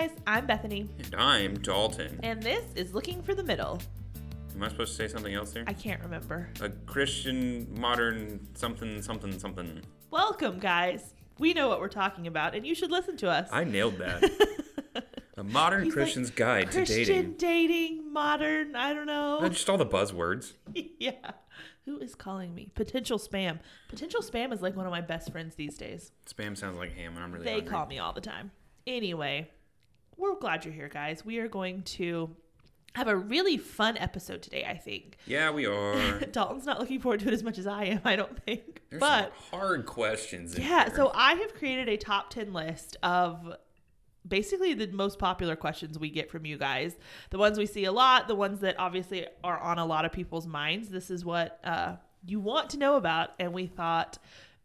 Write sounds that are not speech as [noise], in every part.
guys, I'm Bethany, And I'm Dalton. and this is Looking for the Middle. Am I supposed to say something else there? I can't remember. A Christian, modern, something, something, something. Welcome, guys. We know what we're talking about, and you should listen to us. I nailed that. [laughs] A modern He's like, Christian's guide Christian to dating. Christian dating, modern, I don't know. Just all the buzzwords. [laughs] yeah. Who is calling me? Potential spam. Potential spam is like one of my best friends these days. Spam sounds like ham, and I'm really They hungry. call me all the time. Anyway, we're glad you're here, guys. We are going to have a really fun episode today, I think. Yeah, we are. [laughs] Dalton's not looking forward to it as much as I am, I don't think. There's but some hard questions. In yeah, so I have created a top 10 list of basically the most popular questions we get from you guys. The ones we see a lot, the ones that obviously are on a lot of people's minds. This is what uh, you want to know about. And we thought,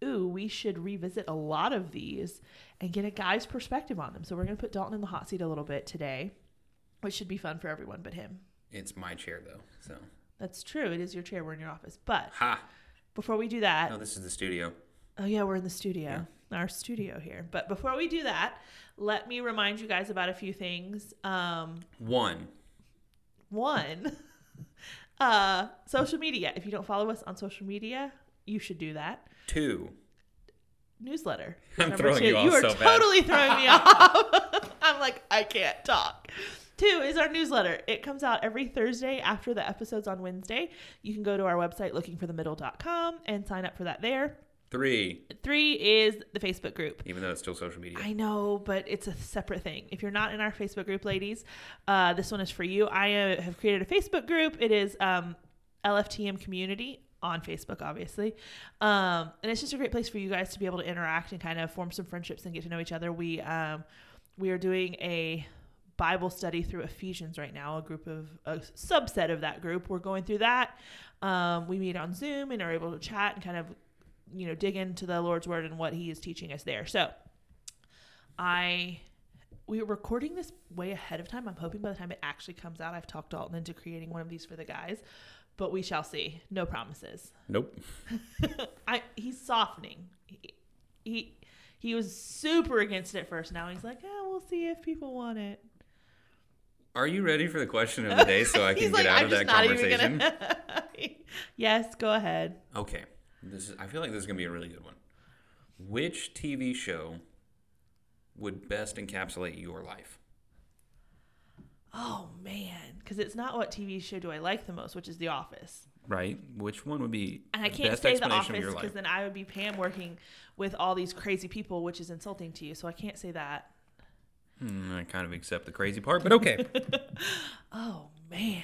ooh, we should revisit a lot of these and get a guy's perspective on them. So we're going to put Dalton in the hot seat a little bit today, which should be fun for everyone but him. it's my chair though. So That's true. It is your chair. We're in your office. But ha. before we do that, No, this is the studio. Oh yeah, we're in the studio, our studio here. But before we do that, let me remind you guys about a few things. Um, One. one, [laughs] uh, social media. If you don't follow us on social media, you should do that. Two. Newsletter. [laughs] I'm Number throwing two. you off are so bad. totally throwing me [laughs] off. [laughs] I'm like, I can't talk. Two is our newsletter. It comes out every Thursday after the episodes on Wednesday. You can go to our website lookingforthemiddle.com and sign up for that there. Three. Three is the Facebook group. Even though it's still social media. I know, but it's a separate thing. If you're not in our Facebook group, ladies, uh, this one is for you. I uh, have created a Facebook group. It is um, LFTM Community on Facebook, obviously, um, and it's just a great place for you guys to be able to interact and kind of form some friendships and get to know each other. We um, we are doing a Bible study through Ephesians right now. A group of a subset of that group. We're going through that. Um, we meet on Zoom and are able to chat and kind of you know dig into the Lord's word and what He is teaching us there. So I we are recording this way ahead of time. I'm hoping by the time it actually comes out, I've talked Dalton into creating one of these for the guys, but we shall see. No promises. Nope. [laughs] I he's softening. He, he he was super against it at first. Now he's like, yeah, we'll see if people want it. Are you ready for the question of the day so I [laughs] can get like, out I'm of that conversation? gonna. [laughs] yes, go ahead. Okay. This is I feel like this is gonna be a really good one. Which TV show would best encapsulate your life? Oh man, because it's not what TV show do I like the most, which is The Office. Right? Which one would be And I can't say The Office because then I would be Pam working with all these crazy people, which is insulting to you. So I can't say that. Hmm, I kind of accept the crazy part, but okay. [laughs] Oh man.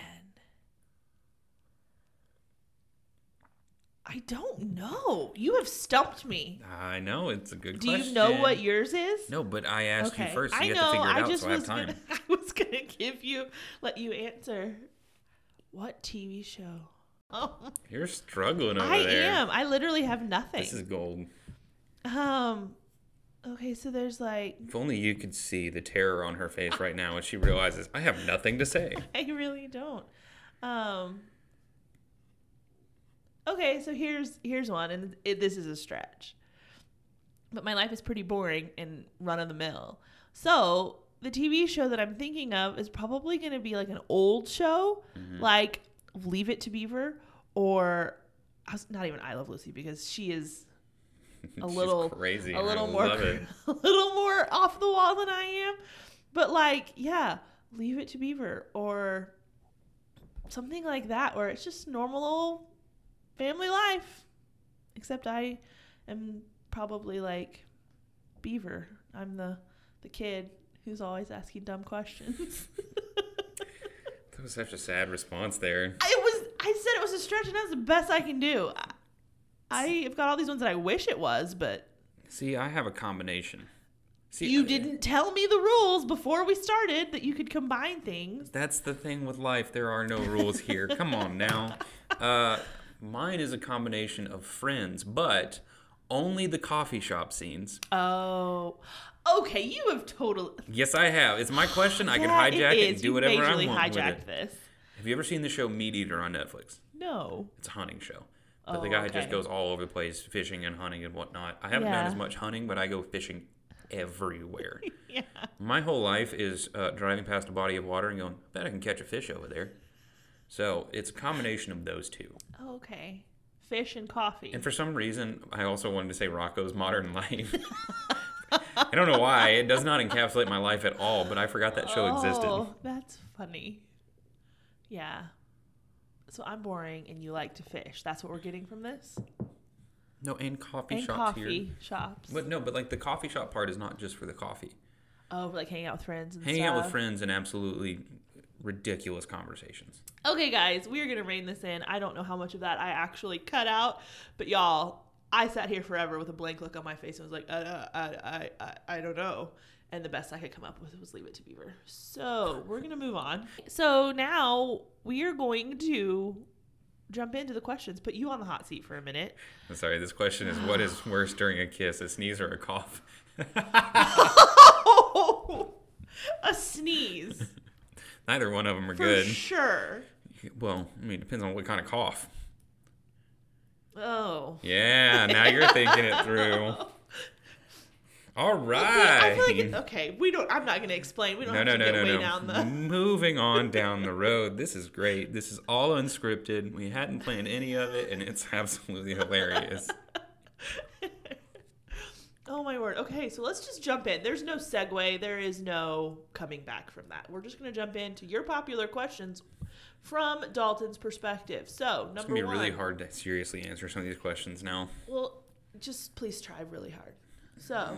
I don't know. You have stumped me. I know it's a good Do question. you know what yours is? No, but I asked you first, so I you know. figure it I out just so I was time. gonna. [laughs] I was gonna give you, let you answer. What TV show? Oh, You're struggling over I there. am. I literally have nothing. This is gold. Um. Okay, so there's like If only you could see the terror on her face right now when she realizes I have nothing to say. [laughs] I really don't. Um. Okay, so here's here's one, and it, this is a stretch. But my life is pretty boring and run of the mill. So the TV show that I'm thinking of is probably going to be like an old show, mm-hmm. like Leave It to Beaver, or not even I Love Lucy because she is [laughs] a little crazy. a and I little more love it. [laughs] a little more off the wall than I am. But like, yeah, leave it to Beaver or something like that where it's just normal old family life. Except I am probably like Beaver. I'm the the kid who's always asking dumb questions. [laughs] That was such a sad response there. it was I said it was a stretch and that's the best I can do. I, I have got all these ones that I wish it was, but See, I have a combination. See, you uh, didn't tell me the rules before we started that you could combine things. That's the thing with life. There are no rules here. Come on now. [laughs] Uh, mine is a combination of friends, but only the coffee shop scenes. Oh, okay. You have totally. Yes, I have. It's my question. I can Yeah, hijack it and do You've whatever I want with hijacked it. this. Have you ever seen the show Meat Eater on Netflix? No. It's a hunting show. But the Oh, guy okay. just goes all over the place fishing and hunting and whatnot. I haven't done as much hunting, but I go fishing everywhere. [laughs] yeah. My whole life is uh, driving past a body of water and going, I bet I can catch a fish over there. So it's a combination of those two. Oh, okay. Fish and coffee. And for some reason, I also wanted to say Rocko's Modern [laughs] Life. I don't know why. It does not encapsulate my life at all, but I forgot that show existed. Oh, that's funny. Yeah. So I'm boring and you like to fish. That's what we're getting from this? No, and coffee shops here. and shops coffee here. shops. But no, but like the coffee shop part is not just for the coffee. oh, like hanging out with friends and Hanging stuff. out with friends and absolutely ridiculous conversations. Okay, guys, we are gonna rein this in. I don't know how much of that I actually cut out, but y'all, I sat here forever with a blank look on my face and was like, uh, uh, I, I, I, I don't know. And the best I could come up with was leave it to Beaver. So we're gonna move on. So now we are going to jump into the questions. Put you on the hot seat for a minute. I'm sorry, this question is what is worse during a kiss, a sneeze or a cough? [laughs] [laughs] a sneeze Neither one of them are for good. sure. Well, I mean, it depends on what kind of cough. Oh. Yeah, now you're thinking it through. [laughs] All right. I feel like okay. We don't. I'm not going to explain. We don't no, have no, to no, get no, way no. down the. [laughs] Moving on down the road. This is great. This is all unscripted. We hadn't planned any of it, and it's [laughs] absolutely hilarious. Oh my word. Okay, so let's just jump in. There's no segue. There is no coming back from that. We're just going to jump into your popular questions from Dalton's perspective. So It's number gonna be one. really hard to seriously answer some of these questions now. Well, just please try really hard. So,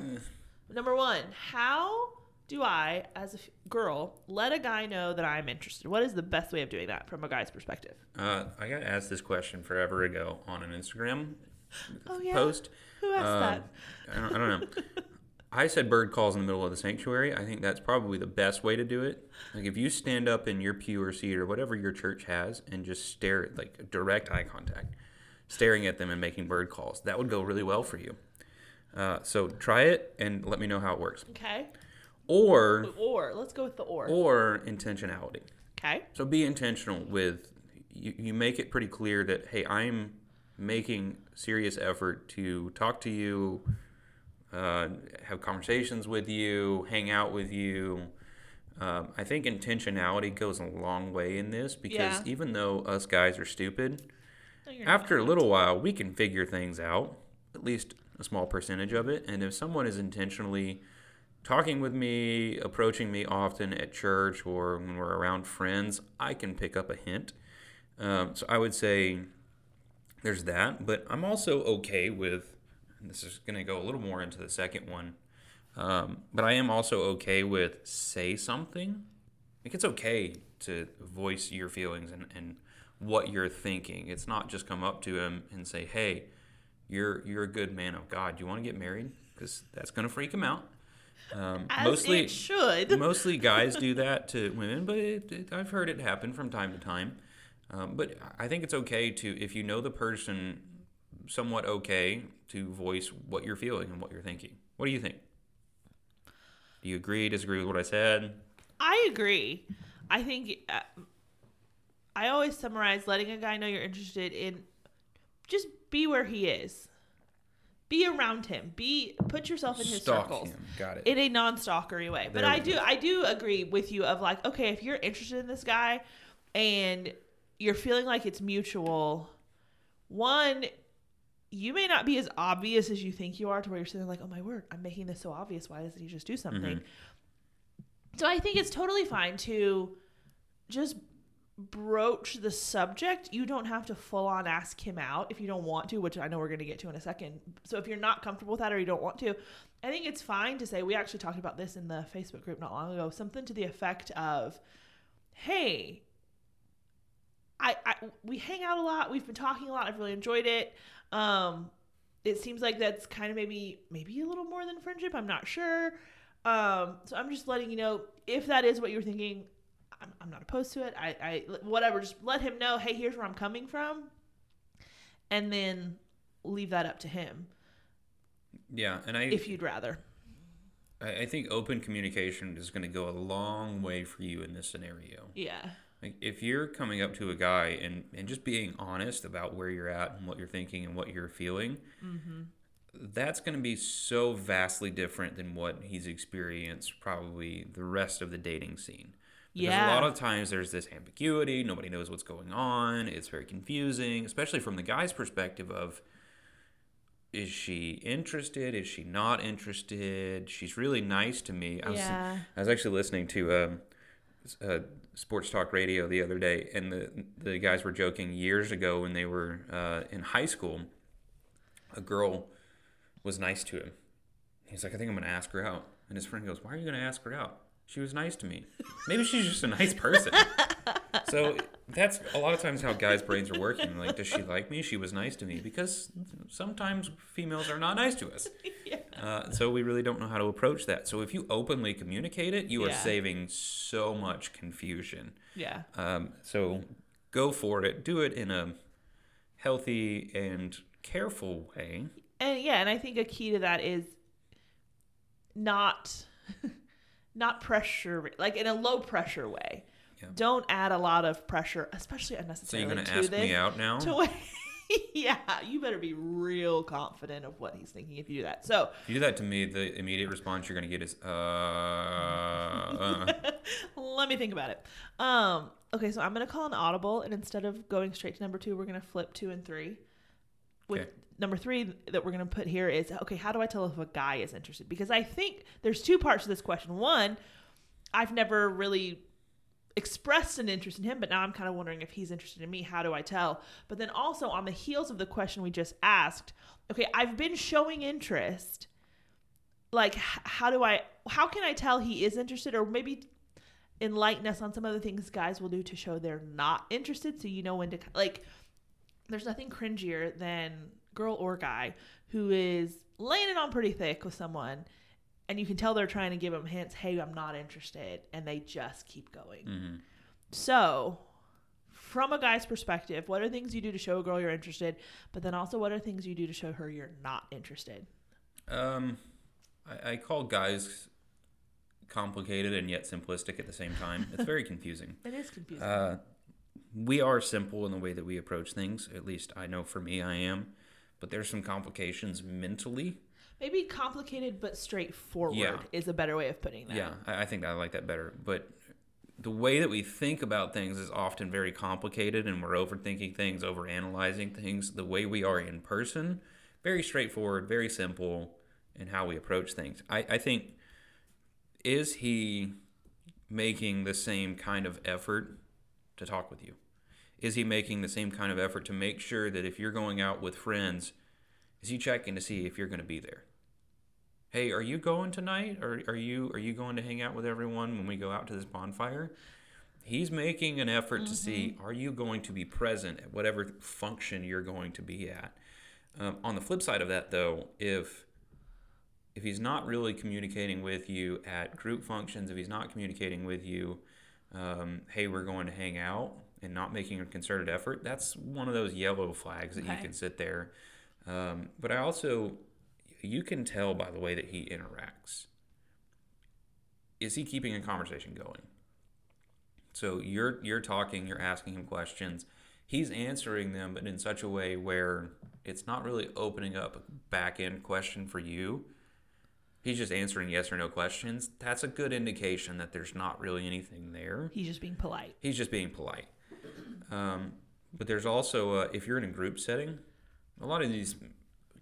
number one, how do I, as a f- girl, let a guy know that I'm interested? What is the best way of doing that from a guy's perspective? Uh, I got asked this question forever ago on an Instagram Oh yeah. post. Who asked Um, that? I don't, I don't know. [laughs] I said bird calls in the middle of the sanctuary. I think that's probably the best way to do it. Like if you stand up in your pew or seat or whatever your church has and just stare at like direct eye contact, staring at them and making bird calls, that would go really well for you. Uh, so try it and let me know how it works. Okay. Or Or let's go with the or. or intentionality. Okay. So be intentional with you, you make it pretty clear that hey, I'm making serious effort to talk to you, uh, have conversations with you, hang out with you. Um, I think intentionality goes a long way in this because Yeah. even though us guys are stupid, No, not. after a little while we can figure things out, at least a small percentage of it. And if someone is intentionally talking with me, approaching me often at church or when we're around friends, I can pick up a hint. Um, so I would say there's that, but I'm also okay with, and this is going to go a little more into the second one, um, but I am also okay with say something. Like it's okay to voice your feelings and, and what you're thinking. It's not just come up to him and say, "Hey, you're you're a good man of God. Do you want to get married?" Because that's going to freak him out. Um, mostly, it should. [laughs] mostly guys do that to women, but it, it, I've heard it happen from time to time. Um, but I think it's okay to, if you know the person somewhat okay, to voice what you're feeling and what you're thinking. What do you think? Do you agree, disagree with what I said? I agree. I think uh, I always summarize letting a guy know you're interested in just be where he is. Be around him. Be put yourself in his Stalk circles. him. Got it. in a non-stalkery way. But I do go. I do agree with you of like, okay, if you're interested in this guy and you're feeling like it's mutual, one, you may not be as obvious as you think you are to where you're sitting like, oh my word, I'm making this so obvious. Why doesn't he just do something? Mm-hmm. So I think it's totally fine to just broach the subject. You don't have to full on ask him out if you don't want to, which I know we're going to get to in a second. So if you're not comfortable with that or you don't want to, I think it's fine to say, we actually talked about this in the Facebook group not long ago, something to the effect of, hey, I, I we hang out a lot. We've been talking a lot. I've really enjoyed it. Um, it seems like that's kind of maybe maybe a little more than friendship. I'm not sure. Um, so I'm just letting you know if that is what you're thinking. I'm, I'm not opposed to it. I, I whatever. Just let him know. Hey, here's where I'm coming from, and then leave that up to him Yeah, and I, if you'd rather. I I think open communication is going to go a long way for you in this scenario. Yeah. Like if you're coming up to a guy and, and just being honest about where you're at and what you're thinking and what you're feeling, that's going to be so vastly different than what he's experienced probably the rest of the dating scene. Because Yeah. a lot of times there's this ambiguity, nobody knows what's going on, it's very confusing, especially from the guy's perspective of is she interested? Is she not interested? She's really nice to me. I was, Yeah. I was actually listening to um, uh, sports talk radio the other day, and the the guys were joking years ago when they were uh, in high school. A girl was nice to him. He's like, I think I'm gonna ask her out. And his friend goes, Why are you gonna ask her out? She was nice to me. Maybe she's just a nice person. [laughs] so that's a lot of times how guys' brains are working. Like, does she like me? She was nice to me because sometimes females are not nice to us. [laughs] Uh, so we really don't know how to approach that. So if you openly communicate it, you are saving so much confusion. Yeah. Um, so go for it. Do it in a healthy and careful way. and yeah and i think a key to that is not [laughs] not pressure like in a low pressure way Yeah. don't add a lot of pressure especially unnecessary. So unnecessarily you're gonna to ask this, me out now? to [laughs] [laughs] yeah you better be real confident of what he's thinking if you do that so If you do that to me, the immediate response you're gonna get is, uh, uh. [laughs] let me think about it um okay so i'm gonna call an audible and instead of going straight to number two we're gonna flip two and three with Okay. number three that we're gonna put here is okay how do i tell if a guy is interested because i think there's two parts to this question one i've never really expressed an interest in him but now i'm kind of wondering if he's interested in me. How do i tell? But then also on the heels of the question we just asked okay i've been showing interest. Like how do i how can i tell he is interested? Or maybe enlighten us on some of the things guys will do to show they're not interested so you know when to like there's nothing cringier than girl or guy who is laying it on pretty thick with someone and you can tell they're trying to give them hints hey i'm not interested and they just keep going Mhm. so from a guy's perspective what are things you do to show a girl you're interested but then also what are things you do to show her you're not interested Um, I, I call guys complicated and yet simplistic at the same time. It's very [laughs] confusing. it is confusing Uh, we are simple in the way that we approach things. At least I know for me, I am. But there's some complications mentally. Maybe complicated but straightforward Yeah. is a better way of putting that Yeah, I, I think I like that better. But the way that we think about things is often very complicated, and we're overthinking things, overanalyzing things. The way we are in person, very straightforward, very simple in how we approach things. I, I think, is he making the same kind of effort to talk with you? Is he making the same kind of effort to make sure that if you're going out with friends, is he checking to see if you're going to be there? Hey are you going tonight? Or are you are you going to hang out with everyone when we go out to this bonfire? He's making an effort to see are you going to be present at whatever function you're going to be at? Um, on the flip side of that though if if he's not really communicating with you at group functions if he's not communicating with you um, hey we're going to hang out and not making a concerted effort that's one of those yellow flags that you can sit there. Um, but i also you can tell by the way that he interacts. Is he keeping a conversation going? So you're you're talking, you're asking him questions. He's answering them, but in such a way where it's not really opening up a back end question for you. He's just answering yes or no questions. That's a good indication that there's not really anything there. he's just being polite He's just being polite. Um, but there's also, uh, if you're in a group setting, a lot of these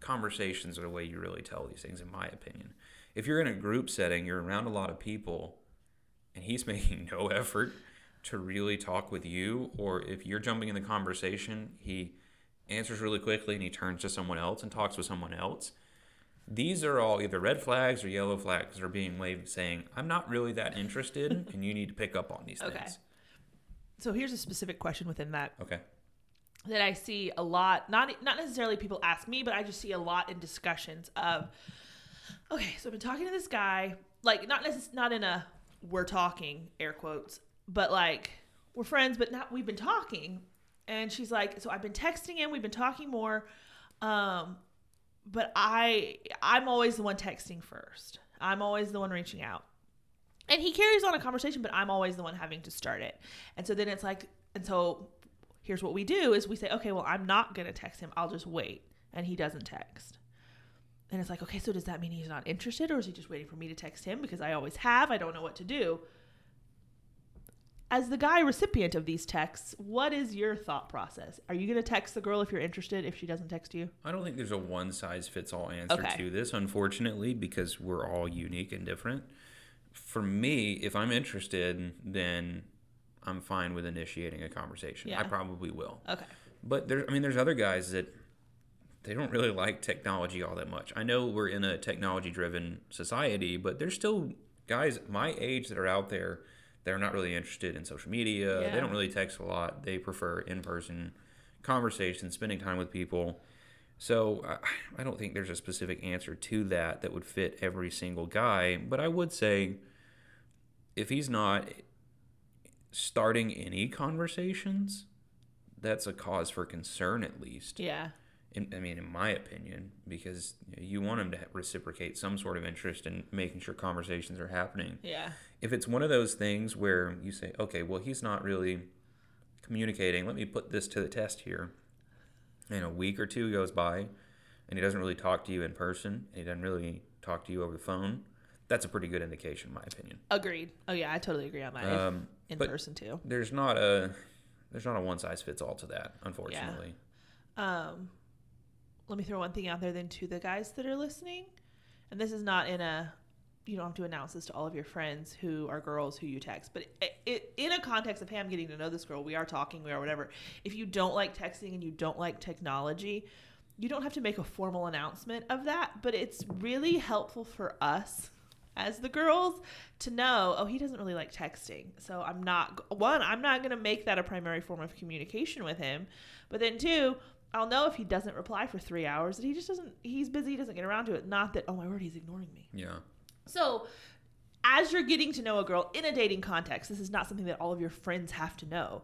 conversations are the way you really tell these things, in my opinion. If you're in a group setting, you're around a lot of people, and he's [laughs] making no effort to really talk with you, or if you're jumping in the conversation, he answers really quickly and he turns to someone else and talks with someone else. These are all either red flags or yellow flags that are being waved saying, I'm not really that interested, and you need to pick up on these Okay. things. so here's a specific question within that Okay. That I see a lot. Not not necessarily people ask me, but I just see a lot in discussions of. Okay, so I've been talking to this guy, like not necess- not in a we're talking air quotes, but like we're friends, but not we've been talking, and she's like, so I've been texting him, we've been talking more, um, but I I'm always the one texting first. I'm always the one reaching out. And he carries on a conversation, but I'm always the one having to start it. And so then it's like, and so here's what we do is we say, okay, well, I'm not going to text him. I'll just wait. And he doesn't text. and it's like, okay, so does that mean he's not interested or is he just waiting for me to text him because I always have? I don't know what to do. As the guy recipient of these texts, what is your thought process? Are you going to text the girl if you're interested if she doesn't text you? I don't think there's a one size fits all answer Okay. to this, unfortunately, because we're all unique and different. For me, if I'm interested, then I'm fine with initiating a conversation. I probably will. Okay. But there's, I mean, there's other guys that they don't really like technology all that much. I know we're in a technology-driven society, but there's still guys my age that are out there that are not really interested in social media. Yeah. They don't really text a lot. They prefer in-person conversations, spending time with people. So I, I don't think there's a specific answer to that that would fit every single guy. But I would say if he's not starting any conversations, that's a cause for concern at least. Yeah. In, I mean, in my opinion, because you want him to reciprocate some sort of interest in making sure conversations are happening. Yeah. If it's one of those things where you say, okay, well, he's not really communicating, let me put this to the test here. And a week or two goes by, and he doesn't really talk to you in person, and he doesn't really talk to you over the phone. That's a pretty good indication, in my opinion. Agreed. Oh yeah, I totally agree on that. Um, in but person too. there's not a there's not a one size fits all to that, unfortunately. Um, let me throw one thing out there then to the guys that are listening, and this is not in a you don't have to announce this to all of your friends who are girls who you text, but it, it, in a context of hey, I'm getting to know this girl, we are talking, we are whatever. If you don't like texting and you don't like technology, you don't have to make a formal announcement of that, but it's really helpful for us as the girls to know, oh, he doesn't really like texting. So I'm not, one, I'm not going to make that a primary form of communication with him. But then two, I'll know if he doesn't reply for three hours that he just doesn't, he's busy, he doesn't get around to it. Not that, oh my word, he's ignoring me. Yeah. So, as you're getting to know a girl in a dating context, this is not something that all of your friends have to know.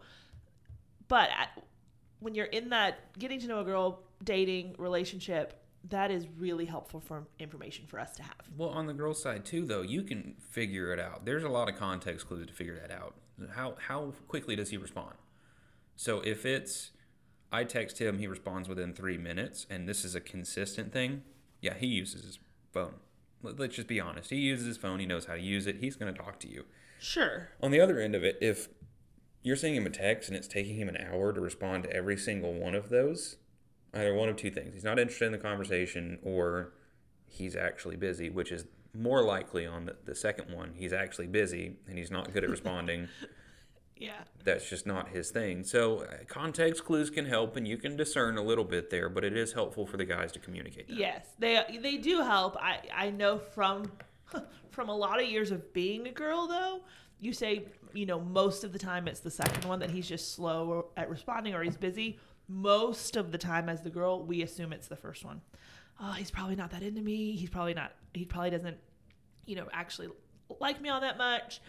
But at, when you're in that getting to know a girl, dating, relationship, that is really helpful for information for us to have. Well, on the girl side too, though, you can figure it out. There's a lot of context clues to figure that out. How how quickly does he respond? So if it's I text him, he responds within three minutes, and this is a consistent thing. Yeah, he uses his phone. Let- Let's just be honest. He uses his phone. He knows how to use it. He's going to talk to you. Sure. On the other end of it, if you're sending him a text and it's taking him an hour to respond to every single one of those, either one of two things. He's not interested in the conversation or he's actually busy, which is more likely on the, the second one. He's actually busy and he's not good at responding. [laughs] Yeah. That's just not his thing. So, uh, context clues can help and you can discern a little bit there, but it is helpful for the guys to communicate that. Yes, they they do help. I I know from [laughs] from a lot of years of being a girl though. You say you know most of the time it's the second one that he's just slow at responding or he's busy. Most of the time as the girl, we assume it's the first one. Oh, he's probably not that into me. He's probably not. He probably doesn't, you know, actually like me all that much.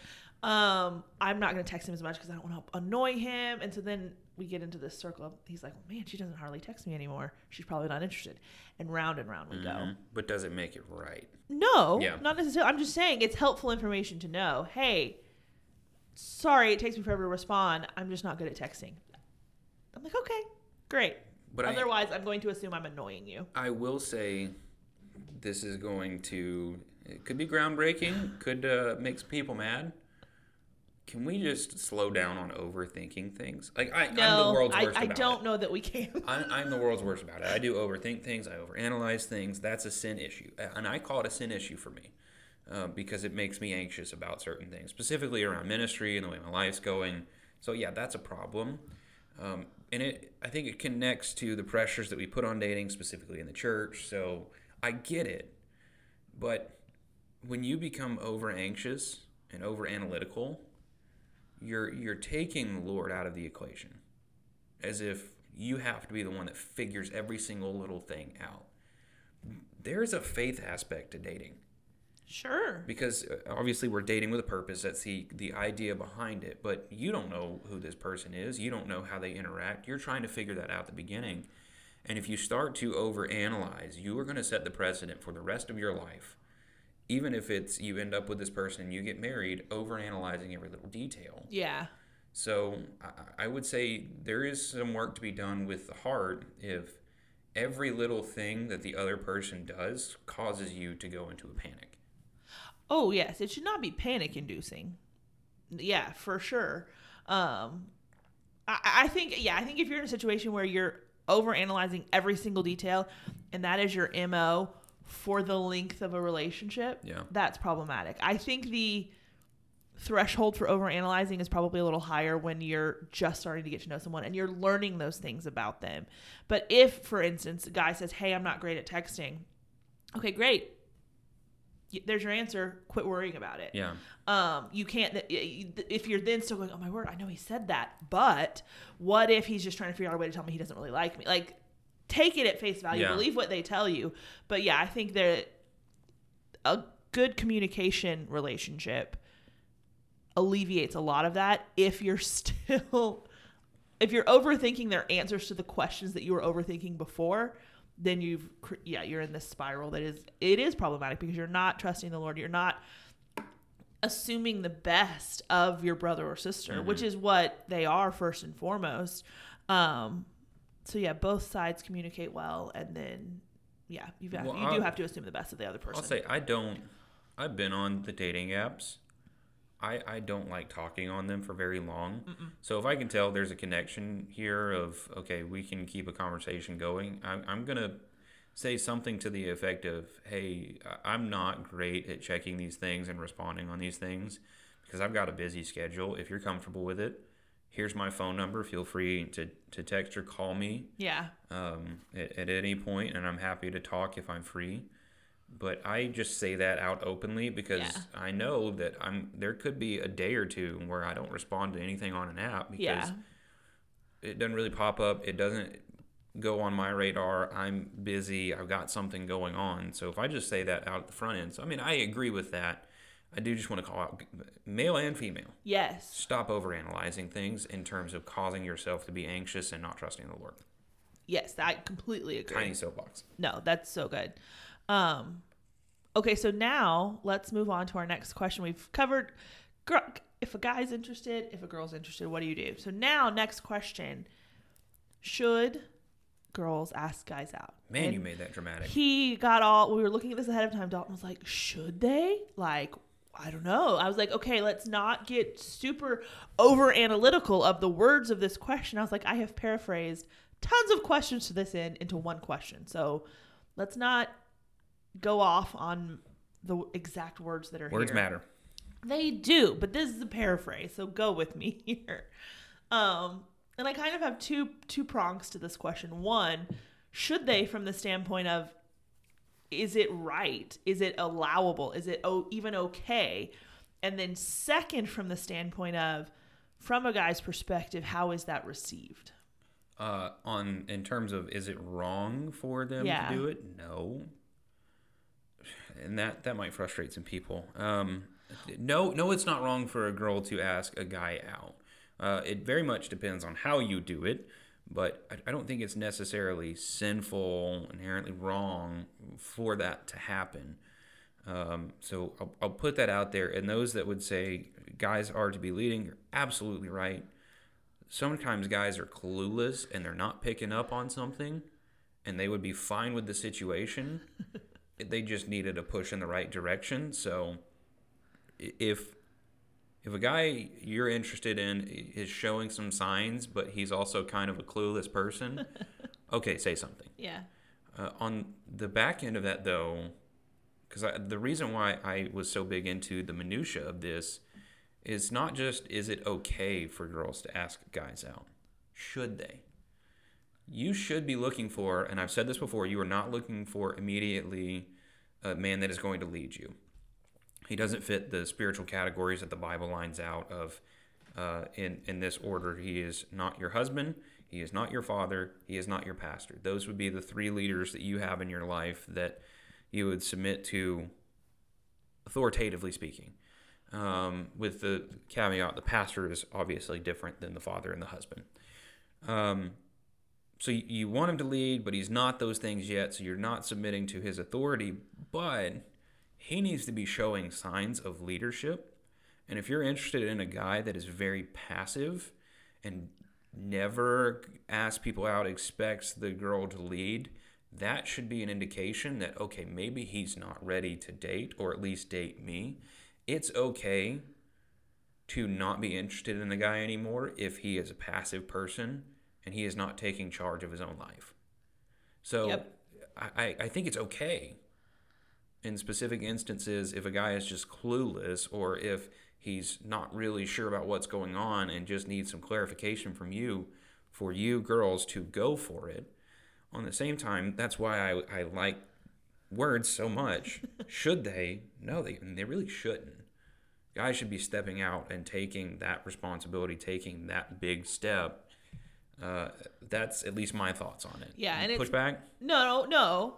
Um, I'm not gonna text him as much because I don't want to annoy him. And so then we get into this circle of he's like, man, she doesn't hardly text me anymore. She's probably not interested. And round and round we go. Mhm. But does it make it right? No, Yeah. not necessarily. I'm just saying it's helpful information to know. Hey, sorry, it takes me forever to respond. I'm just not good at texting. I'm like, okay, great. But Otherwise, I, am going to assume I'm annoying you. I will say this is going to it could be groundbreaking, could uh, make people mad. Can we just slow down on overthinking things? Like I, I'm the No, world's I, worst I about don't it. know that we can. [laughs] I, I'm the world's worst about it. I do overthink things. I overanalyze things. That's a sin issue, and I call it a sin issue for me uh, because it makes me anxious about certain things, specifically around ministry and the way my life's going. So yeah, that's a problem, um, and it I think it connects to the pressures that we put on dating, specifically in the church. So I get it, but when you become over anxious and over analytical, you're you're taking the Lord out of the equation as if you have to be the one that figures every single little thing out. There's a faith aspect to dating Sure. because uh, obviously we're dating with a purpose. That's the the idea behind it. But you don't know who this person is. You don't know how they interact. You're trying to figure that out at the beginning. And if you start to overanalyze, you are going to set the precedent for the rest of your life. Even if it's you end up with this person and you get married, overanalyzing every little detail. Yeah. So I- I would say there is some work to be done with the heart if every little thing that the other person does causes you to go into a panic. Oh yes, it should not be panic inducing. Yeah, for sure. Um, I, I think yeah, I think if you're in a situation where you're over analyzing every single detail, and that is your mo for the length of a relationship, Yeah. that's problematic. I think the threshold for overanalyzing is probably a little higher when you're just starting to get to know someone and you're learning those things about them. But if, for instance, a guy says, Hey, I'm not great at texting, okay, great. There's your answer. Quit worrying about it. Yeah. Um, you can't, if you're then still going, Oh my word, I know he said that, but what if he's just trying to figure out a way to tell me he doesn't really like me? Like, take it at face value, Yeah. believe what they tell you. But yeah, I think that a good communication relationship alleviates a lot of that if you're [laughs] still if you're overthinking their answers to the questions that you were overthinking before then you've yeah you're in this spiral that is it is problematic because you're not trusting the lord you're not assuming the best of your brother or sister which is what they are first and foremost um so yeah both sides communicate well and then yeah you've got, Well, you do I'll- have to assume the best of the other person I'll say I don't. I've been on the dating apps. I I don't like talking on them for very long. So if I can tell there's a connection here of okay, we can keep a conversation going. I'm I'm gonna say something to the effect of, "Hey, I'm not great at checking these things and responding on these things because I've got a busy schedule. If you're comfortable with it, here's my phone number. Feel free to to text or call me yeah um, at, at any point, and I'm happy to talk if I'm free. But I just say that out openly because Yeah. I know that I'm there could be a day or two where I don't respond to anything on an app because yeah it doesn't really pop up. It doesn't go on my radar. I'm busy. I've got something going on. So if I just say that out at the front end, so I mean, I agree with that. I do just want to call out male and female. yes Stop overanalyzing things in terms of causing yourself to be anxious and not trusting the Lord. yes i completely agree Tiny soapbox. No, that's so good. Um, okay, so now let's move on to our next question. We've covered gr- if a guy's interested, if a girl's interested, what do you do? So now, next question: Should girls ask guys out? Man, And you made that dramatic. He got all. We were looking at this ahead of time. Dalton was like, "Should they?" Like, I don't know. I was like, "Okay, let's not get super over analytical of the words of this question." I was like, "I have paraphrased tons of questions to this in into one question, so let's not go off on the exact words that are here. Words here." matter. They do, but this is a paraphrase, so go with me [laughs] here. Um, and I kind of have two two prongs to this question. One, should they, from the standpoint of, is it right? Is it allowable? Is it oh, even okay? And then second, from the standpoint of, from a guy's perspective, how is that received? Uh, on in terms of is it wrong for them Yeah. to do it? No. And that that might frustrate some people. Um, no, no, it's not wrong for a girl to ask a guy out. Uh, it very much depends on how you do it, but I, I don't think it's necessarily sinful, inherently wrong for that to happen. Um, so I'll, I'll put that out there. And those that would say guys are to be leading, you're absolutely right. Sometimes guys are clueless and they're not picking up on something, and they would be fine with the situation. [laughs] they just needed a push in the right direction. So if if a guy you're interested in is showing some signs, but he's also kind of a clueless person, [laughs] okay, say something. Yeah. Uh, on the back end of that, though, because the reason why I was so big into the minutia of this is not just is it okay for girls to ask guys out, should they? You should be looking for, and I've said this before, you are not looking for immediately a man that is going to lead you. He doesn't fit the spiritual categories that the Bible lines out of uh, in in this order. He is not your husband. He is not your father. He is not your pastor. Those would be the three leaders that you have in your life that you would submit to, authoritatively speaking. Um, with the caveat, the pastor is obviously different than the father and the husband. Um, so you, want him to lead, but he's not those things yet. So you're not submitting to his authority, but he needs to be showing signs of leadership. And if you're interested in a guy that is very passive and never asks people out, expects the girl to lead, that should be an indication that, okay, maybe he's not ready to date or at least date me. It's okay to not be interested in the guy anymore if he is a passive person and he is not taking charge of his own life. So Yep. I, I think it's okay in specific instances if a guy is just clueless or if he's not really sure about what's going on and just needs some clarification from you for you girls to go for it on the same time that's why i, I like words so much [laughs] should they no they, they really shouldn't guys should be stepping out and taking that responsibility taking that big step uh, that's at least my thoughts on it Yeah, and it's- pushback No, no, no.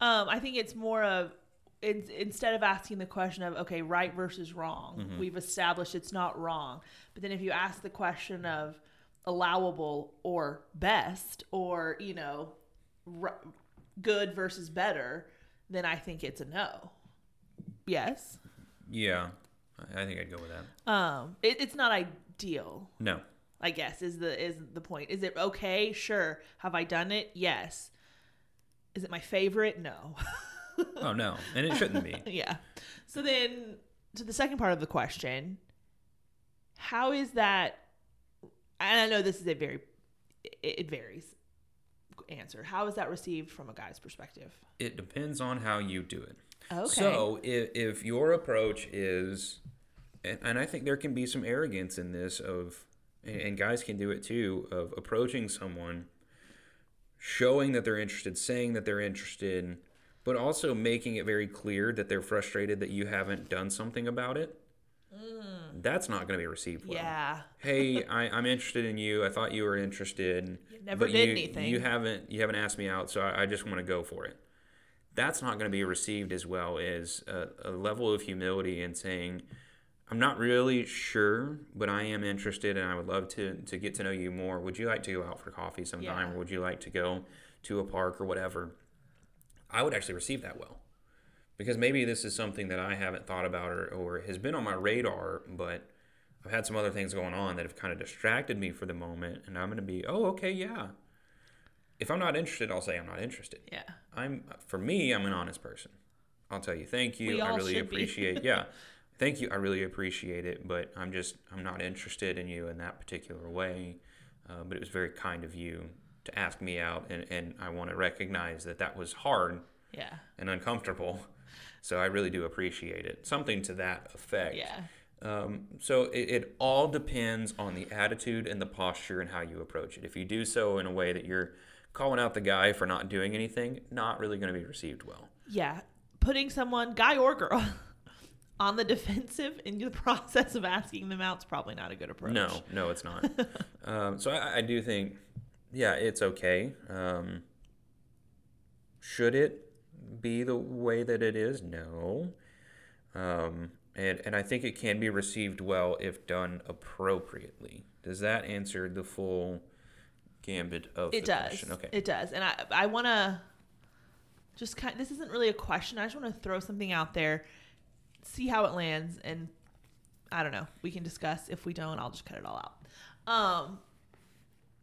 Um, I think it's more of in, instead of asking the question of okay, right versus wrong, Mm-hmm. we've established it's not wrong. But then if you ask the question of allowable or best, or you know, r- good versus better, then I think it's a no. Yes. yeah i I think i'd go with that Um, it, it's not ideal. no I guess is the is the point. Is it okay? Sure. Have I done it? Yes. Is it my favorite? No. [laughs] oh no and it shouldn't be [laughs] yeah. So then to the second part of the question, how is that and I know this is a very it, it varies answer. How is that received from a guy's perspective? it depends on how you do it Okay. So if, if your approach is, and, and I think there can be some arrogance in this of, and, guys can do it too, of approaching someone, showing that they're interested, saying that they're interested, but also making it very clear that they're frustrated that you haven't done something about it. That's not going to be received well. Mm. yeah. hey, I, I'm interested in you. I thought you were interested. You never but did you, anything. You haven't you haven't asked me out, so I, I just want to go for it. That's not going to be received as well as a, a level of humility and saying, I'm not really sure, but I am interested and I would love to, to get to know you more. Would you like to go out for coffee sometime Yeah. or would you like to go to a park or whatever? I would actually receive that well because maybe this is something that I haven't thought about or, or has been on my radar, but I've had some other things going on that have kind of distracted me for the moment, and I'm going to be, oh, okay, yeah. If I'm not interested, I'll say I'm not interested. Yeah. I'm for me, I'm an honest person. I'll tell you, thank you. I all really appreciate. [laughs] yeah, thank you. I really appreciate it, but I'm just I'm not interested in you in that particular way. Uh, but it was very kind of you to ask me out, and and I want to recognize that that was hard Yeah. and uncomfortable. So I really do appreciate it. Something to that effect. Yeah. Um, so it, it all depends on the attitude and the posture and how you approach it. If you do so in a way that you're calling out the guy for not doing anything, not really going to be received well. Yeah. Putting someone, guy or girl, on the [laughs] defensive in the process of asking them out is probably not a good approach. No, no, it's not. [laughs] um, so I, I do think, yeah, it's okay. Um, should it be the way that it is? No. Um, and, and I think it can be received well if done appropriately. Does that answer the full gambit of It the does. question? Okay. It does. And I I want to just kind this isn't really a question. I just want to throw something out there, see how it lands and I don't know. We can discuss. If we don't, I'll just cut it all out. Um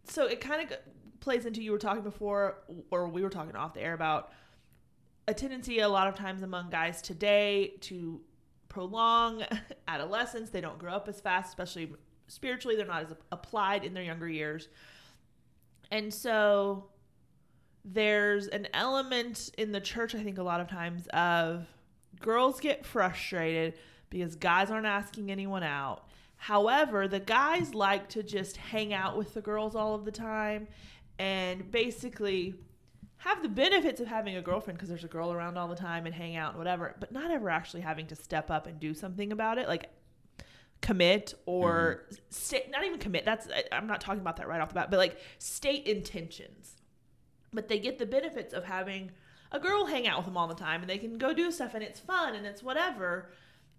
so it kind of plays into you were talking before or we were talking off the air about a tendency a lot of times among guys today to prolong [laughs] adolescence. They don't grow up as fast, especially spiritually. They're not as applied in their younger years. And so there's an element in the church, I think, a lot of times of girls get frustrated because guys aren't asking anyone out. However, the guys like to just hang out with the girls all of the time and basically have the benefits of having a girlfriend because there's a girl around all the time and hang out and whatever, but not ever actually having to step up and do something about it. Like, commit or mm-hmm. state not even commit that's I- i'm not talking about that right off the bat but like state intentions but they get the benefits of having a girl hang out with them all the time and they can go do stuff and it's fun and it's whatever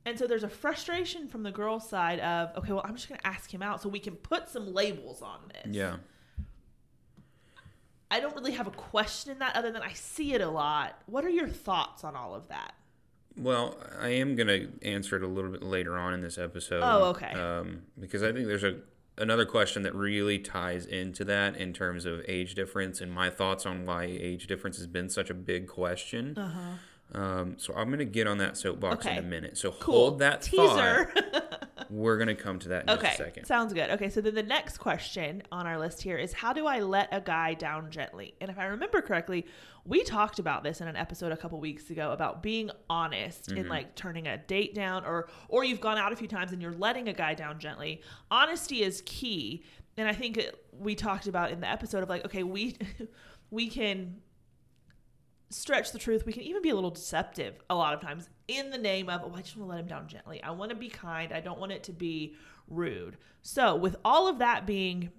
and so there's a frustration from the girl side of okay well i'm just going to ask him out so we can put some labels on this yeah. i don't really have a question in that other than i see it a lot what are your thoughts on all of that Well, I am going to answer it a little bit later on in this episode. Oh, okay. Um, because I think there's a, another question that really ties into that in terms of age difference and my thoughts on why age difference has been such a big question. Uh-huh. Um, so I'm going to get on that soapbox Okay. in a minute. So Cool. hold that teaser. thought. [laughs] We're going to come to that in just okay, a second. sounds good. Okay, so then the next question on our list here is how do I let a guy down gently? And if I remember correctly, we talked about this in an episode a couple weeks ago about being honest in mm-hmm. like turning a date down or or you've gone out a few times and you're letting a guy down gently. Honesty is key. And I think we talked about in the episode of like okay, we [laughs] we can stretch the truth. We can even be a little deceptive a lot of times in the name of, oh, I just want to let him down gently. I want to be kind. I don't want it to be rude. So, with all of that being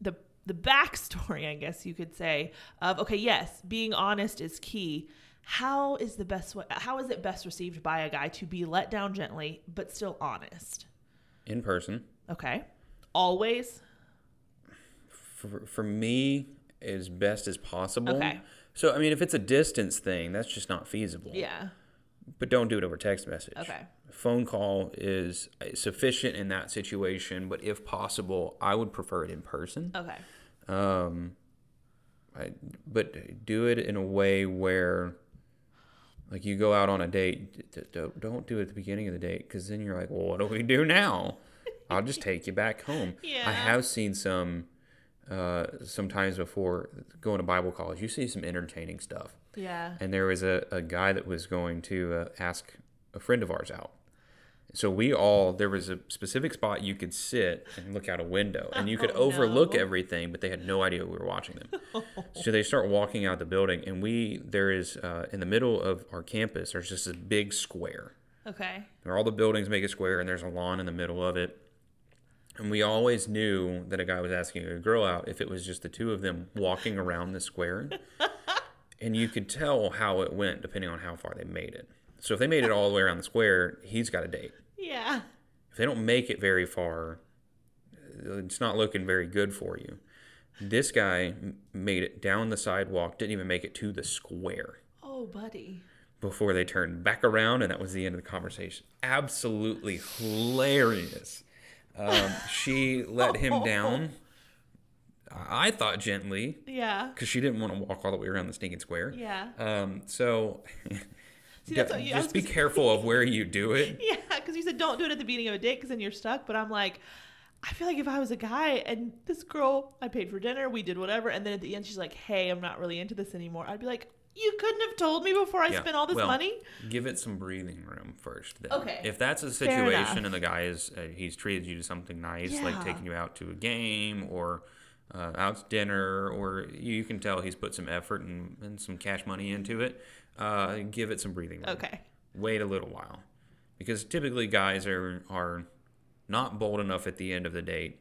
the the backstory, [laughs] I guess you could say, of okay, yes, being honest is key. How is the best way? How is it best received by a guy to be let down gently but still honest? In person. Okay, always. For, for me, as best as possible. Okay. So, I mean, if it's a distance thing, that's just not feasible. Yeah. But don't do it over text message. Okay. Phone call is uh, sufficient in that situation, but if possible, I would prefer it in person. Okay. Um, I, but do it in a way where, like, you go out on a date. d- d- Don't don't do it at the beginning of the date because then you're like, well, what do we do now? [laughs] I'll just take you back home. Yeah. I have seen some, uh, sometimes before going to Bible college. You see some entertaining stuff, Yeah. and there was a, a guy that was going to uh, ask a friend of ours out. So we all there was a specific spot you could sit and look out a window, and you could [laughs] Oh, overlook no. everything, but they had no idea we were watching them. [laughs] so they start walking out the building, and we there is uh, in the middle of our campus. There's just a big square Okay. where all the buildings make a square, and there's a lawn in the middle of it. And we always knew that a guy was asking a girl out if it was just the two of them walking around the square. [laughs] and you could tell how it went depending on how far they made it. So if they made it all the way around the square, he's got a date. Yeah. If they don't make it very far, it's not looking very good for you. This guy made it down the sidewalk, didn't even make it to the square Oh, buddy. before they turned back around, and that was the end of the conversation. Absolutely hilarious. Um, she let him down. I thought gently Yeah. because she didn't want to walk all the way around the stinking square. Yeah. Um, so [laughs] See, that's what you, just be careful of where you do it. [laughs] Yeah, because you said don't do it at the beginning of a date because then you're stuck. But I'm like, I feel like if I was a guy and this girl, I paid for dinner, we did whatever, and then at the end she's like, "Hey, I'm not really into this anymore." I'd be like, "You couldn't have told me before I Yeah, spent all this well, money." Give it some breathing room first. Then. Okay. If that's a situation and the guy is uh, he's treated you to something nice, like taking you out to a game or uh, out to dinner, or you can tell he's put some effort and, and some cash money into it. Uh, give it some breathing room. Okay. Wait a little while, because typically guys are are not bold enough at the end of the date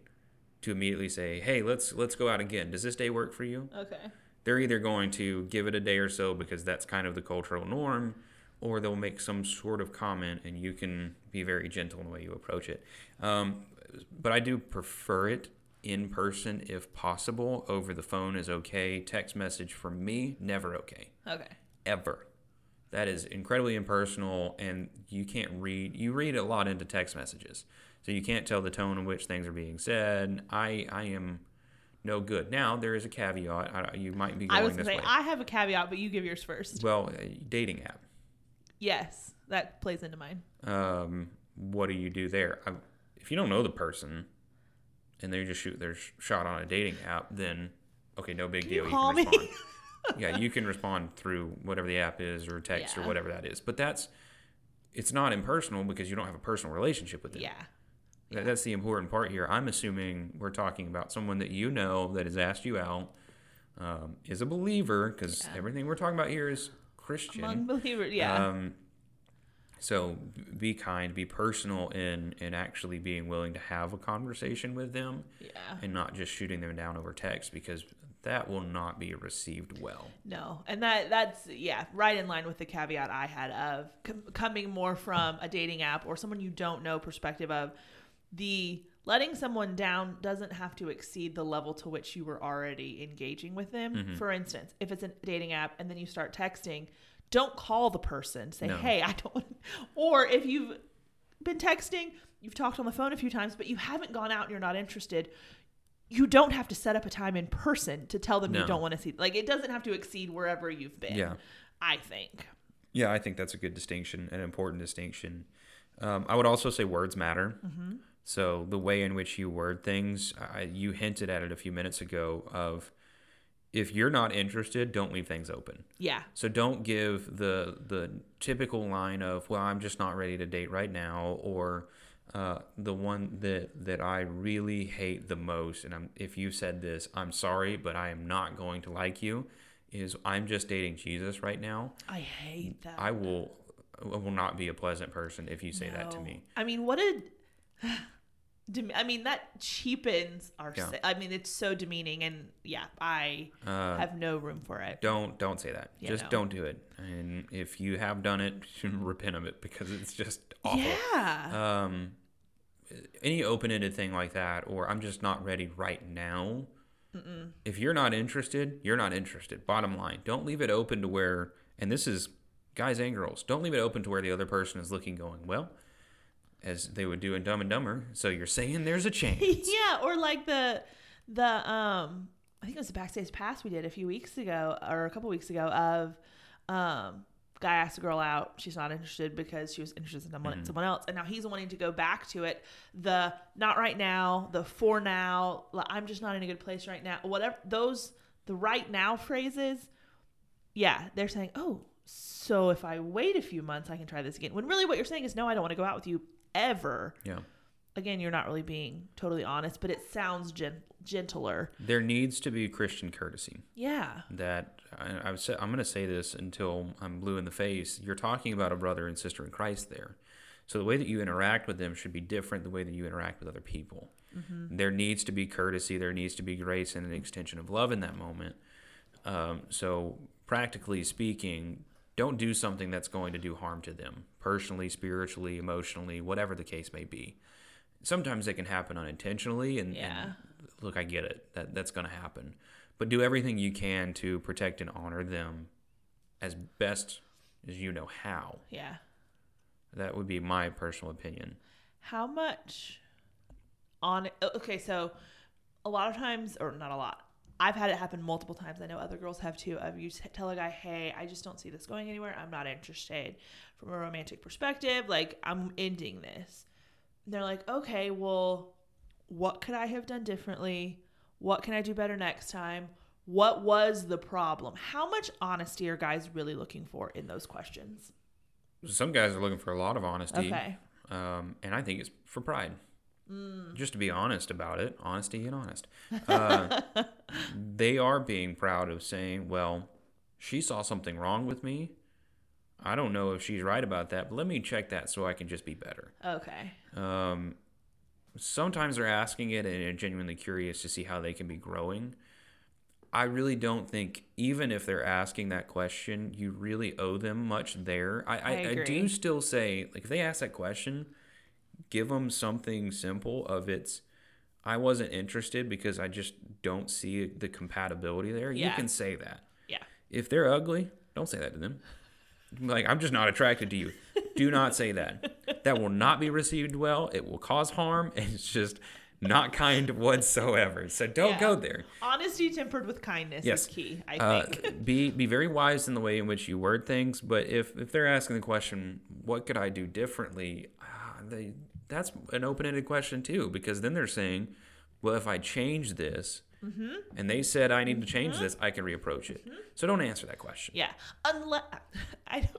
to immediately say, "Hey, let's let's go out again. Does this day work for you?" Okay. They're either going to give it a day or so because that's kind of the cultural norm, or they'll make some sort of comment and you can be very gentle in the way you approach it. Um, but I do prefer it in person if possible. Over the phone is okay. Text message for me, never okay. Okay. Ever. That is incredibly impersonal, and you can't read. You read a lot into text messages, so you can't tell the tone in which things are being said. I I am no good. Now there is a caveat. I, you might be going I was this say way. I have a caveat, but you give yours first. well, a dating app. Yes, that plays into mine. Um, what do you do there? I, if you don't know the person, and they just shoot their shot on a dating app, then okay, no big Can deal. you You, call can me? respond. [laughs] yeah, you can respond through whatever the app is, or text, or whatever that is. But that's it's not impersonal because you don't have a personal relationship with them. Yeah. That- That's the important part here. I'm assuming we're talking about someone that you know that has asked you out, um, is a believer, because Yeah. everything we're talking about here is Christian. Among believers. Yeah. Um, so be kind, be personal in in actually being willing to have a conversation with them, yeah. and not just shooting them down over text because that will not be received well. No, and that that's yeah, right in line with the caveat I had of com- coming more from a dating app or someone you don't know perspective of the letting someone down doesn't have to exceed the level to which you were already engaging with them. Mm-hmm. For instance, if it's a dating app and then you start texting, don't call the person. Say, No. "Hey, I don't." [laughs] Or if you've been texting, you've talked on the phone a few times, but you haven't gone out and you're not interested, you don't have to set up a time in person to tell them you don't want to see. Like it doesn't have to exceed wherever you've been. Yeah. I think. Yeah, I think that's a good distinction, an important distinction. Um, I would also say words matter. So the way in which you word things, I, you hinted at it a few minutes ago. Of if you're not interested, don't leave things open. Yeah. So don't give the the typical line of "Well, I'm just not ready to date right now," or uh, the one that that I really hate the most. And I'm, if you said this, I'm sorry, but I am not going to like you. Is I'm just dating Jesus right now. I hate that. I will I will not be a pleasant person if you say that to me. I mean, what a. I mean, that cheapens our. Yeah. I mean, it's so demeaning, and yeah, I Uh, have no room for it. don't don't say that. Yeah, just no. don't do it. And if you have done it, [laughs] repent of it because it's just awful. Yeah. um, any open-ended thing like that or i'm just not ready right now if you're not interested you're not interested bottom line don't leave it open to where and this is guys and girls don't leave it open to where the other person is looking going well as they would do in dumb and dumber. So you're saying there's a [laughs] chance. Yeah, or like the the um I think it was the backstage pass we did a few weeks ago or a couple weeks ago of um guy asked a girl out she's not interested because she was interested in someone, someone else and now he's wanting to go back to it. The not right now the for now like, i'm just not in a good place right now whatever those the right now phrases yeah they're saying oh so if i wait a few months i can try this again. When really what you're saying is no i don't want to go out with you ever yeah again, you're not really being totally honest, but it sounds gen- gentler. there needs to be christian courtesy Yeah. that I, I've said, I'm going to say this until I'm blue in the face. You're talking about a brother and sister in Christ there. So the way that you interact with them should be different the way that you interact with other people. There needs to be courtesy, there needs to be grace and an extension of love in that moment. Um, so practically speaking, don't do something that's going to do harm to them, personally, spiritually, emotionally, whatever the case may be. Sometimes it can happen unintentionally, and, Yeah. and look, I get it. That that's going to happen, but do everything you can to protect and honor them as best as you know how. Yeah. That would be my personal opinion. How much on okay, so a lot of times or not a lot. I've had it happen multiple times. I know other girls have too. Of you t- tell a guy, "Hey, I just don't see this going anywhere. I'm not interested from a romantic perspective. Like, I'm ending this." And they're like, "Okay, well, what could I have done differently? What can I do better next time? What was the problem? How much honesty are guys really looking for in those questions?" Some guys are looking for a lot of honesty, Okay. um, and I think it's for pride. Just to be honest about it, honesty and honest. Uh, [laughs] they are being proud of saying, "Well, she saw something wrong with me. I don't know if she's right about that, but let me check that so I can just be better." Okay. Um, sometimes they're asking it and are genuinely curious to see how they can be growing. I really don't think, even if they're asking that question, you really owe them much there. I, I, I, agree. do still say, like, if they ask that question, give them something simple of it's, I wasn't interested because I just don't see the compatibility there. You can say that. Yeah. If they're ugly, don't say that to them. Like, I'm just not attracted to you. Do not say that. That will not be received well. It will cause harm. And [laughs] it's just not kind whatsoever. So don't Yeah. go there. Honesty tempered with kindness Yes. is key, I Uh, think. [laughs] be be very wise in the way in which you word things. But if, if they're asking the question, what could I do differently? Ah, they, that's an open ended question too, because then they're saying, well, if I change this, Mm-hmm. and they said I need to change this, I can reapproach it. So don't answer that question. yeah. Unless [laughs] I don't,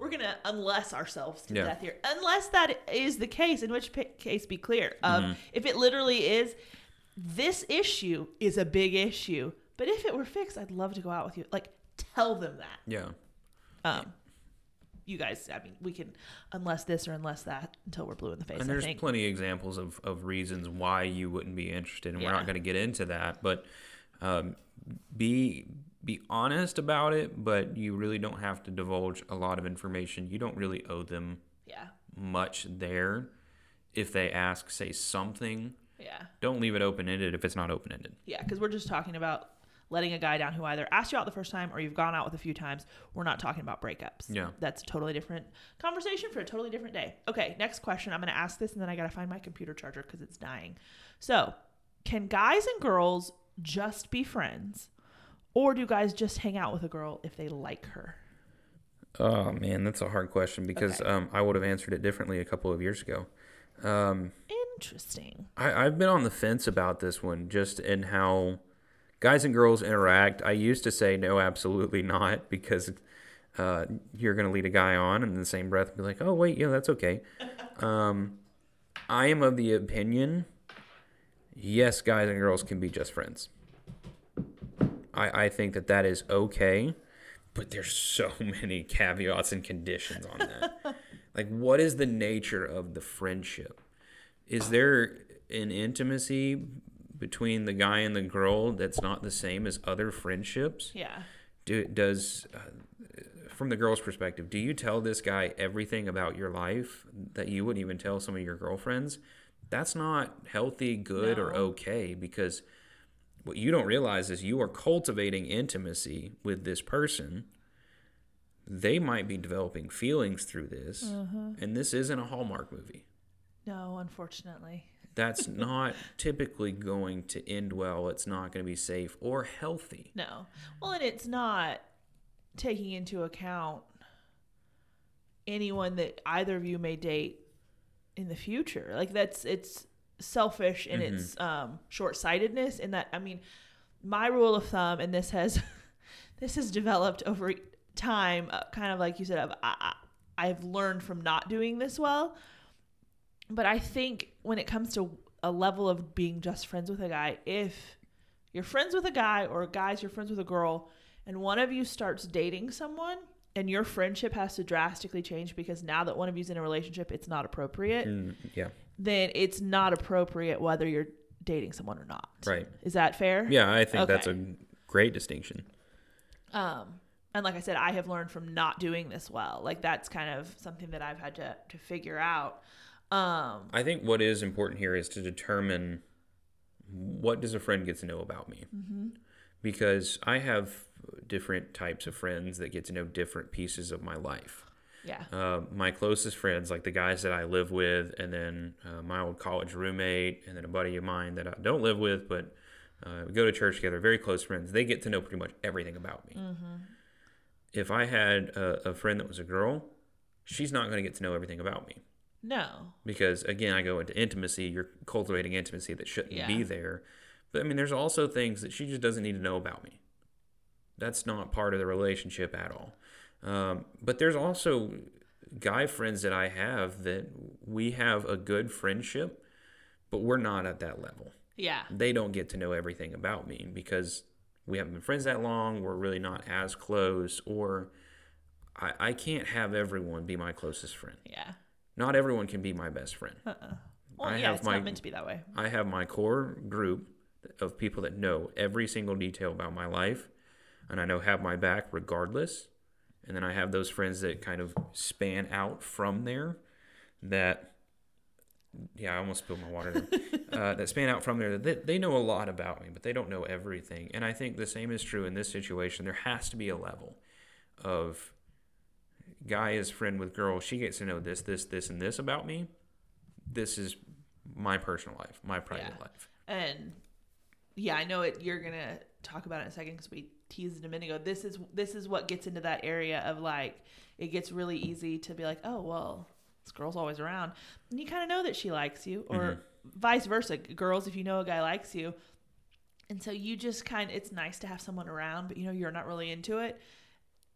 we're gonna unless ourselves to Yeah. death here. Unless that is the case, in which case be clear. Um, Mm-hmm. if it literally is, this issue is a big issue. But if it were fixed, I'd love to go out with you. Like, tell them that. Yeah. Um, you guys, I mean, we can unless this or unless that until we're blue in the face. And there's plenty of examples of, of reasons why you wouldn't be interested, and we're not going to get into that. But um, be be honest about it, but you really don't have to divulge a lot of information. You don't really owe them yeah. much there. If they ask, say something. Yeah. Don't leave it open ended if it's not open ended. Yeah, because we're just talking about letting a guy down who either asked you out the first time or you've gone out with a few times. We're not talking about breakups. Yeah. That's a totally different conversation for a totally different day. Okay, next question. I'm going to ask this and then I got to find my computer charger because it's dying. So, can guys and girls just be friends? Or do guys just hang out with a girl if they like her? Oh man, that's a hard question because Okay. um, I would have answered it differently a couple of years ago. Um, Interesting. I, I've been on the fence about this one, just in how guys and girls interact. I used to say no, absolutely not, because uh, you're going to lead a guy on, and in the same breath be like, oh wait, yeah, that's okay. Um, I am of the opinion, yes, guys and girls can be just friends. I, I think that that is okay, but there's so [laughs] many caveats and conditions on that. [laughs] like, what is the nature of the friendship? Is there an intimacy between the guy and the girl that's not the same as other friendships? Yeah. Do, does, uh, from the girl's perspective, do you tell this guy everything about your life that you wouldn't even tell some of your girlfriends? That's not healthy, good, or okay because what you don't realize is you are cultivating intimacy with this person. They might be developing feelings through this, and this isn't a Hallmark movie. No, unfortunately. That's [laughs] not typically going to end well. It's not going to be safe or healthy. No. Well, and it's not taking into account anyone that either of you may date in the future. Like that's it's selfish in its um short-sightedness in that I mean, my rule of thumb and this has [laughs] this has developed over time uh, kind of like you said of I, have I've learned from not doing this well. But I think when it comes to a level of being just friends with a guy, if you're friends with a guy or guys you're friends with a girl and one of you starts dating someone and your friendship has to drastically change because now that one of you's in a relationship it's not appropriate Mm, yeah, then it's not appropriate whether you're dating someone or not. Right. is that fair? Yeah, I think that's a great distinction. um and like i said i have learned from not doing this well. Like that's kind of something that i've had to to figure out um I think what is important here is to determine what does a friend get to know about me. Because I have different types of friends that get to know different pieces of my life. yeah Uh, my closest friends, like the guys that I live with, and then uh, my old college roommate, and then a buddy of mine that I don't live with, but uh, we go to church together, very close friends, they get to know pretty much everything about me. If I had a, a friend that was a girl, she's not going to get to know everything about me no. Because again i go into intimacy you're cultivating intimacy that shouldn't Yeah. be there. But i mean there's also things that she just doesn't need to know about me. That's not part of the relationship at all. Um, but there's also guy friends that i have that we have a good friendship but we're not at that level. Yeah. They don't get to know everything about me because we haven't been friends that long. We're really not as close or i, I can't have everyone be my closest friend. Yeah not everyone can be my best friend uh-uh well I yeah have it's my- not meant to be that way I have my core group of people that know every single detail about my life and I know have my back regardless. And then I have those friends that kind of span out from there that yeah, I almost spilled my water there. [laughs] uh, that span out from there that they, they know a lot about me, but they don't know everything. And I think the same is true in this situation. There has to be a level of guy is friend with girl. She gets to know this, this, this, and this about me. This is my personal life, my private Yeah. life. and yeah i know it you're gonna talk about it in a second because we teased it a minute ago this is this is what gets into that area of like it gets really easy to be like oh well this girl's always around and you kind of know that she likes you or mm-hmm. vice versa girls if you know a guy likes you and so you just kind of it's nice to have someone around but you know you're not really into it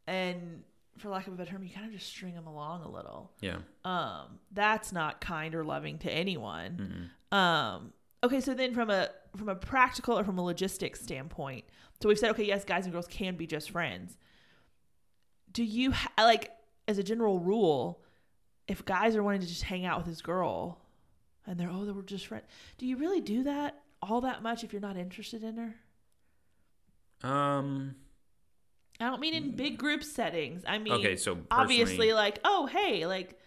and for lack of a better term you kind of just string them along a little Yeah. um that's not kind or loving to anyone Mm-mm. um okay so then from a from a practical or from a logistics standpoint so we've said okay yes guys and girls can be just friends do you ha- like as a general rule if guys are wanting to just hang out with this girl and they're oh they were just friends do you really do that all that much if you're not interested in her Um. I don't mean in big group settings i mean Okay, so obviously like oh hey like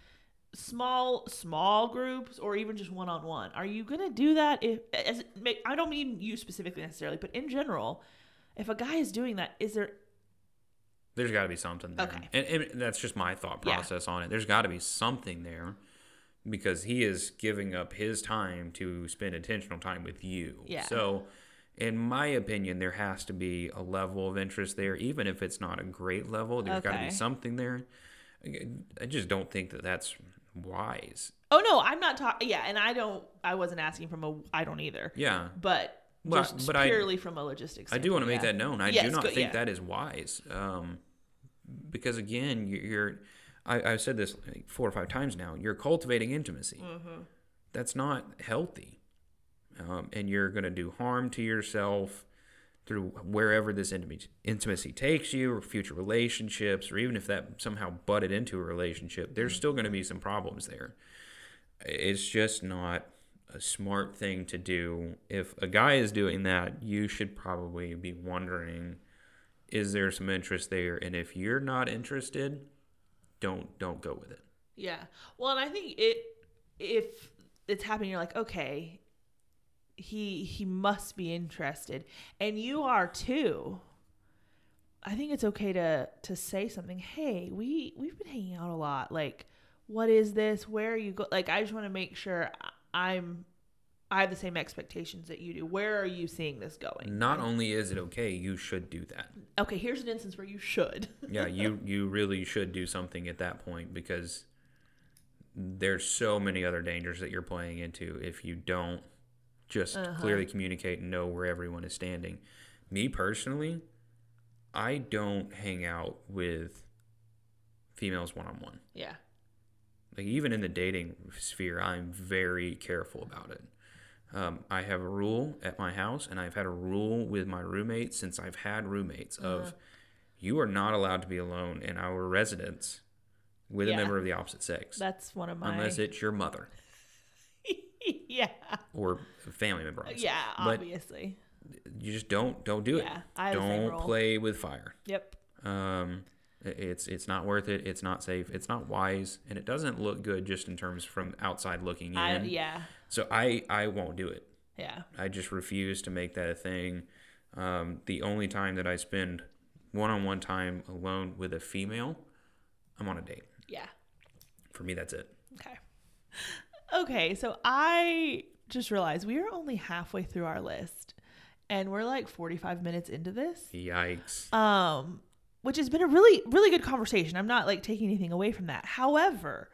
small small groups or even just one-on-one are you gonna do that if as i don't mean you specifically necessarily but in general if a guy is doing that, is there There's got to be something there. Okay. And, and that's just my thought Yeah. process on it. There's got to be something there because he is giving up his time to spend intentional time with you. Yeah. So, in my opinion, there has to be a level of interest there, even if it's not a great level. There's got to be something there. I- I just don't think that that's wise. Oh no, I'm not talking. Yeah, and I don't. I wasn't asking from a. I don't either. Yeah. But Well, just but I- purely from a logistics. I do want to make standpoint, that known. I Yes, do not good, think yeah. that is wise. Um, because again, you- you're, I, I've said this like four or five times now, you're cultivating intimacy. Mm-hmm. That's not healthy. Um, and you're going to do harm to yourself through wherever this intimacy, takes you, or future relationships, or even if that somehow butted into a relationship, there's still going to be some problems there. It's just not a smart thing to do. If a guy is doing that, you should probably be wondering is there some interest there and if you're not interested, don't don't go with it. Yeah. Well, and I think it if it's happening, you're like, okay, he he must be interested, and you are too. I think it's okay to to say something. Hey, we we've been hanging out a lot. Like, what is this? Where are you go? Like, I just want to make sure I'm. I have the same expectations that you do. Where are you seeing this going? Not only is it okay, you should do that. Okay, here's an instance where you should. [laughs] yeah, you you really should do something at that point because there's so many other dangers that you're playing into if you don't just Uh-huh. clearly communicate and know where everyone is standing. Me personally, I don't hang out with females one on one. Yeah. Like even in the dating sphere, I'm very careful about it. Um, I have a rule at my house, and I've had a rule with my roommates since I've had roommates of you are not allowed to be alone in our residence with Yeah. a member of the opposite sex, That's one of my. unless it's your mother [laughs] yeah. or family member. obviously. Yeah. but Obviously. you just don't don't do it. Yeah, I have the same don't play with fire. Yep. Um, it's it's not worth it. It's not safe. It's not wise, and it doesn't look good just in terms from outside looking in. I, yeah. So I I won't do it. Yeah. I just refuse to make that a thing. Um, the only time that I spend one-on-one time alone with a female, I'm on a date. Yeah. For me, that's it. Okay. Okay, so I just realized we are only halfway through our list and we're like 45 minutes into this. Yikes. Um which has been a really really good conversation. I'm not like taking anything away from that. However,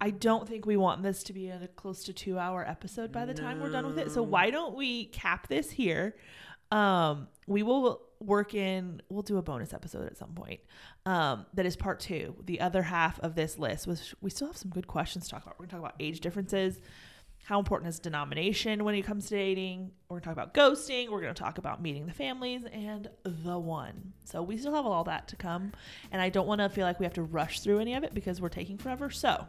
I don't think we want this to be a close to 2-hour episode by the time we're done with it. So why don't we cap this here? Um we will work in we'll do a bonus episode at some point. Um that is part 2. The other half of this list was we still have some good questions to talk about. We're going to talk about age differences. How important is denomination when it comes to dating? We're going to talk about ghosting. We're going to talk about meeting the families and the one. So we still have all that to come. And I don't want to feel like we have to rush through any of it because we're taking forever. So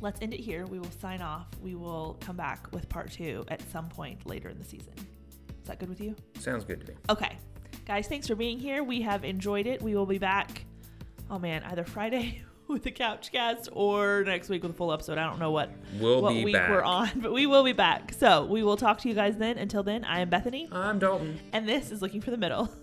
let's end it here. We will sign off. We will come back with part two at some point later in the season. Is that good with you? Sounds good to me. Okay. Guys, thanks for being here. We have enjoyed it. We will be back, oh man, either Friday [laughs] with the couch cast or next week with a full episode. I don't know what, We'll what week back. we're on, [laughs] but we will be back. So we will talk to you guys then. Until then, I am Bethany, I'm Dalton. and this is Looking for the Middle. [laughs]